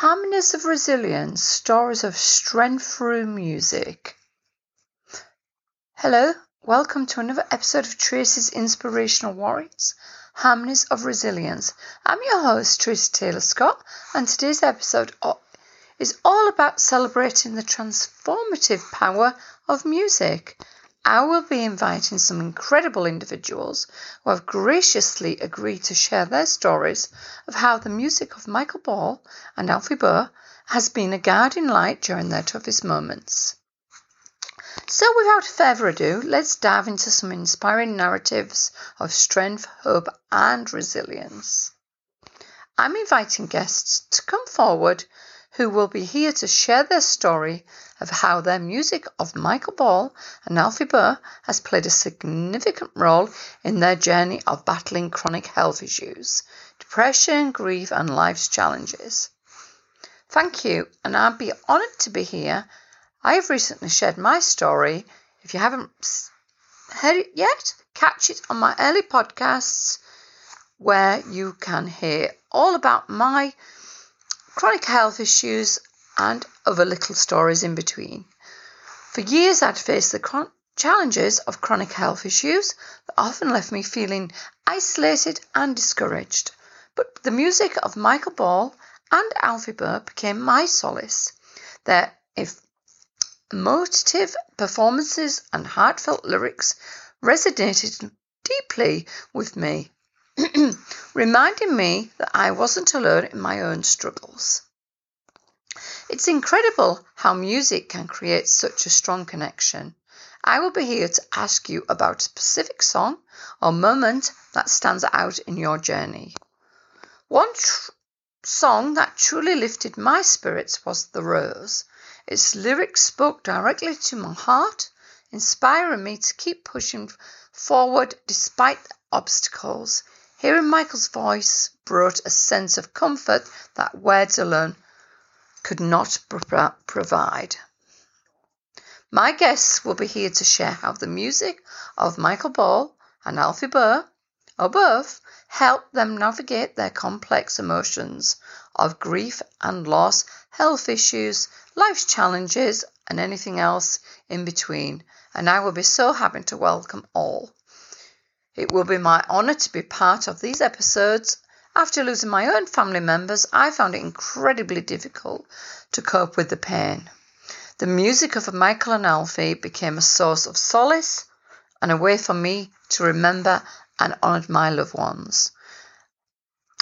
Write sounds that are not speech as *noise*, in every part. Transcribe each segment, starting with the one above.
Harmonies of Resilience Stories of Strength Through Music. Hello, welcome to another episode of Tracy's Inspirational Warriors Harmonies of Resilience. I'm your host, Tracy Taylor Scott, and today's episode is all about celebrating the transformative power of music. I will be inviting some incredible individuals who have graciously agreed to share their stories of how the music of Michael Ball and Alfie Boe has been a guiding light during their toughest moments. So, without further ado, let's dive into some inspiring narratives of strength, hope, and resilience. I'm inviting guests to come forward who will be here to share their story of how their music of Michael Ball and Alfie Boe has played a significant role in their journey of battling chronic health issues, depression, grief, and life's challenges. Thank you, and I'd be honoured to be here. I have recently shared my story. If you haven't heard it yet, catch it on my early podcasts where you can hear all about my chronic health issues, and other little stories in between. For years, I'd faced the challenges of chronic health issues that often left me feeling isolated and discouraged. But the music of Michael Ball and Alfie Boe became my solace. Their emotive performances and heartfelt lyrics resonated deeply with me *clears throat* reminding me that I wasn't alone in my own struggles. It's incredible how music can create such a strong connection. I will be here to ask you about a specific song or moment that stands out in your journey. One tr- song that truly lifted my spirits was The Rose. Its lyrics spoke directly to my heart, inspiring me to keep pushing forward despite obstacles. Hearing Michael's voice brought a sense of comfort that words alone could not provide. My guests will be here to share how the music of Michael Ball and Alfie Boe, or both, helped them navigate their complex emotions of grief and loss, health issues, life's challenges, and anything else in between. And I will be so happy to welcome all. It will be my honour to be part of these episodes. After losing my own family members, I found it incredibly difficult to cope with the pain. The music of Michael and Alfie became a source of solace and a way for me to remember and honour my loved ones.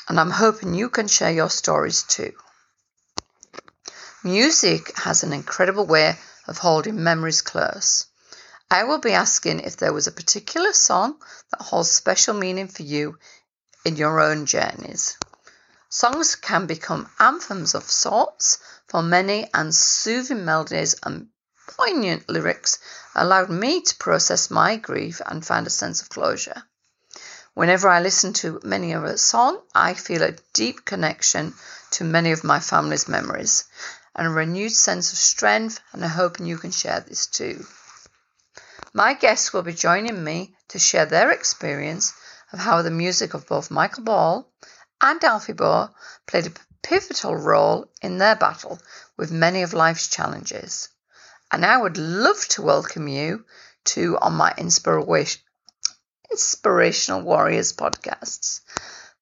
And I'm hoping you can share your stories too. Music has an incredible way of holding memories close. I will be asking if there was a particular song that holds special meaning for you in your own journeys. Songs can become anthems of sorts for many, and soothing melodies and poignant lyrics allowed me to process my grief and find a sense of closure. Whenever I listen to many of a song, I feel a deep connection to many of my family's memories and a renewed sense of strength, and I hope you can share this too. My guests will be joining me to share their experience of how the music of both Michael Ball and Alfie Boe played a pivotal role in their battle with many of life's challenges. And I would love to welcome you to on my inspiration Inspirational Warriors podcasts.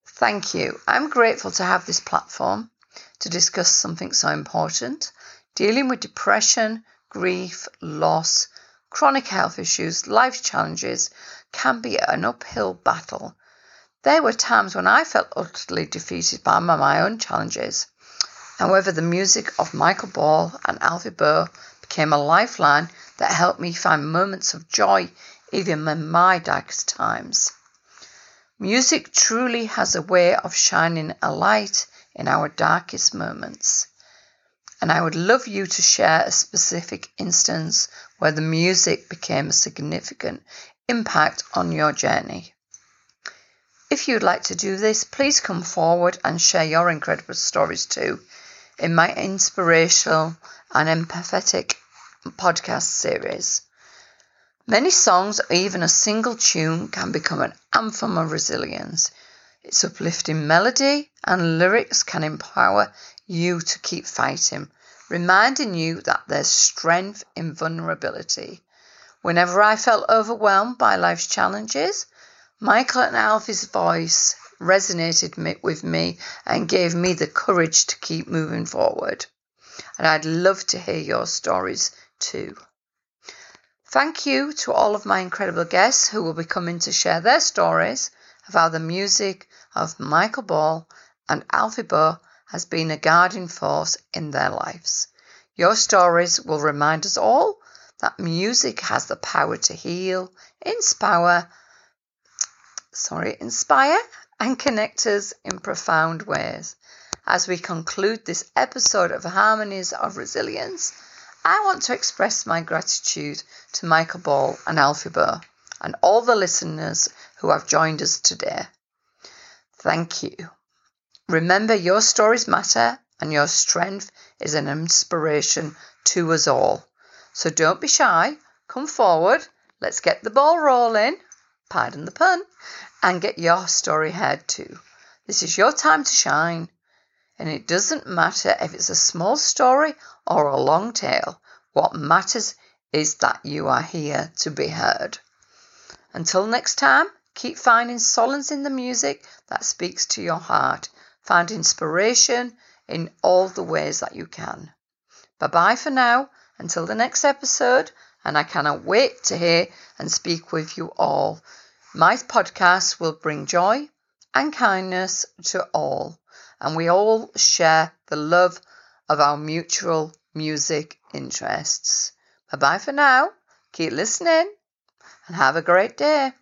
Thank you. I'm grateful to have this platform to discuss something so important dealing with depression, grief, loss, chronic health issues, life challenges can be an uphill battle. There were times when I felt utterly defeated by my own challenges. However, the music of Michael Ball and Alfie Boe became a lifeline that helped me find moments of joy even in my darkest times. Music truly has a way of shining a light in our darkest moments and I would love you to share a specific instance where the music became a significant impact on your journey. If you'd like to do this, please come forward and share your incredible stories too in my inspirational and empathetic podcast series. Many songs or even a single tune can become an anthem of resilience. Its uplifting melody and lyrics can empower you to keep fighting, reminding you that there's strength in vulnerability. Whenever I felt overwhelmed by life's challenges, Michael and Alfie's voice resonated with me and gave me the courage to keep moving forward. And I'd love to hear your stories too. Thank you to all of my incredible guests who will be coming to share their stories of how the music of Michael Ball and Alfie Boe has been a guiding force in their lives. Your stories will remind us all that music has the power to heal, inspire, sorry, inspire and connect us in profound ways. As we conclude this episode of Harmonies of Resilience, I want to express my gratitude to Michael Ball and Alfie Boe and all the listeners who have joined us today. Thank you. Remember, your stories matter and your strength is an inspiration to us all. So don't be shy. Come forward. Let's get the ball rolling. Pardon the pun. And get your story heard too. This is your time to shine. And it doesn't matter if it's a small story or a long tale. What matters is that you are here to be heard. Until next time, keep finding solace in the music that speaks to your heart. Find inspiration in all the ways that you can. Bye bye for now until the next episode, and I cannot wait to hear and speak with you all. My podcast will bring joy and kindness to all, and we all share the love of our mutual music interests. Bye bye for now. Keep listening and have a great day.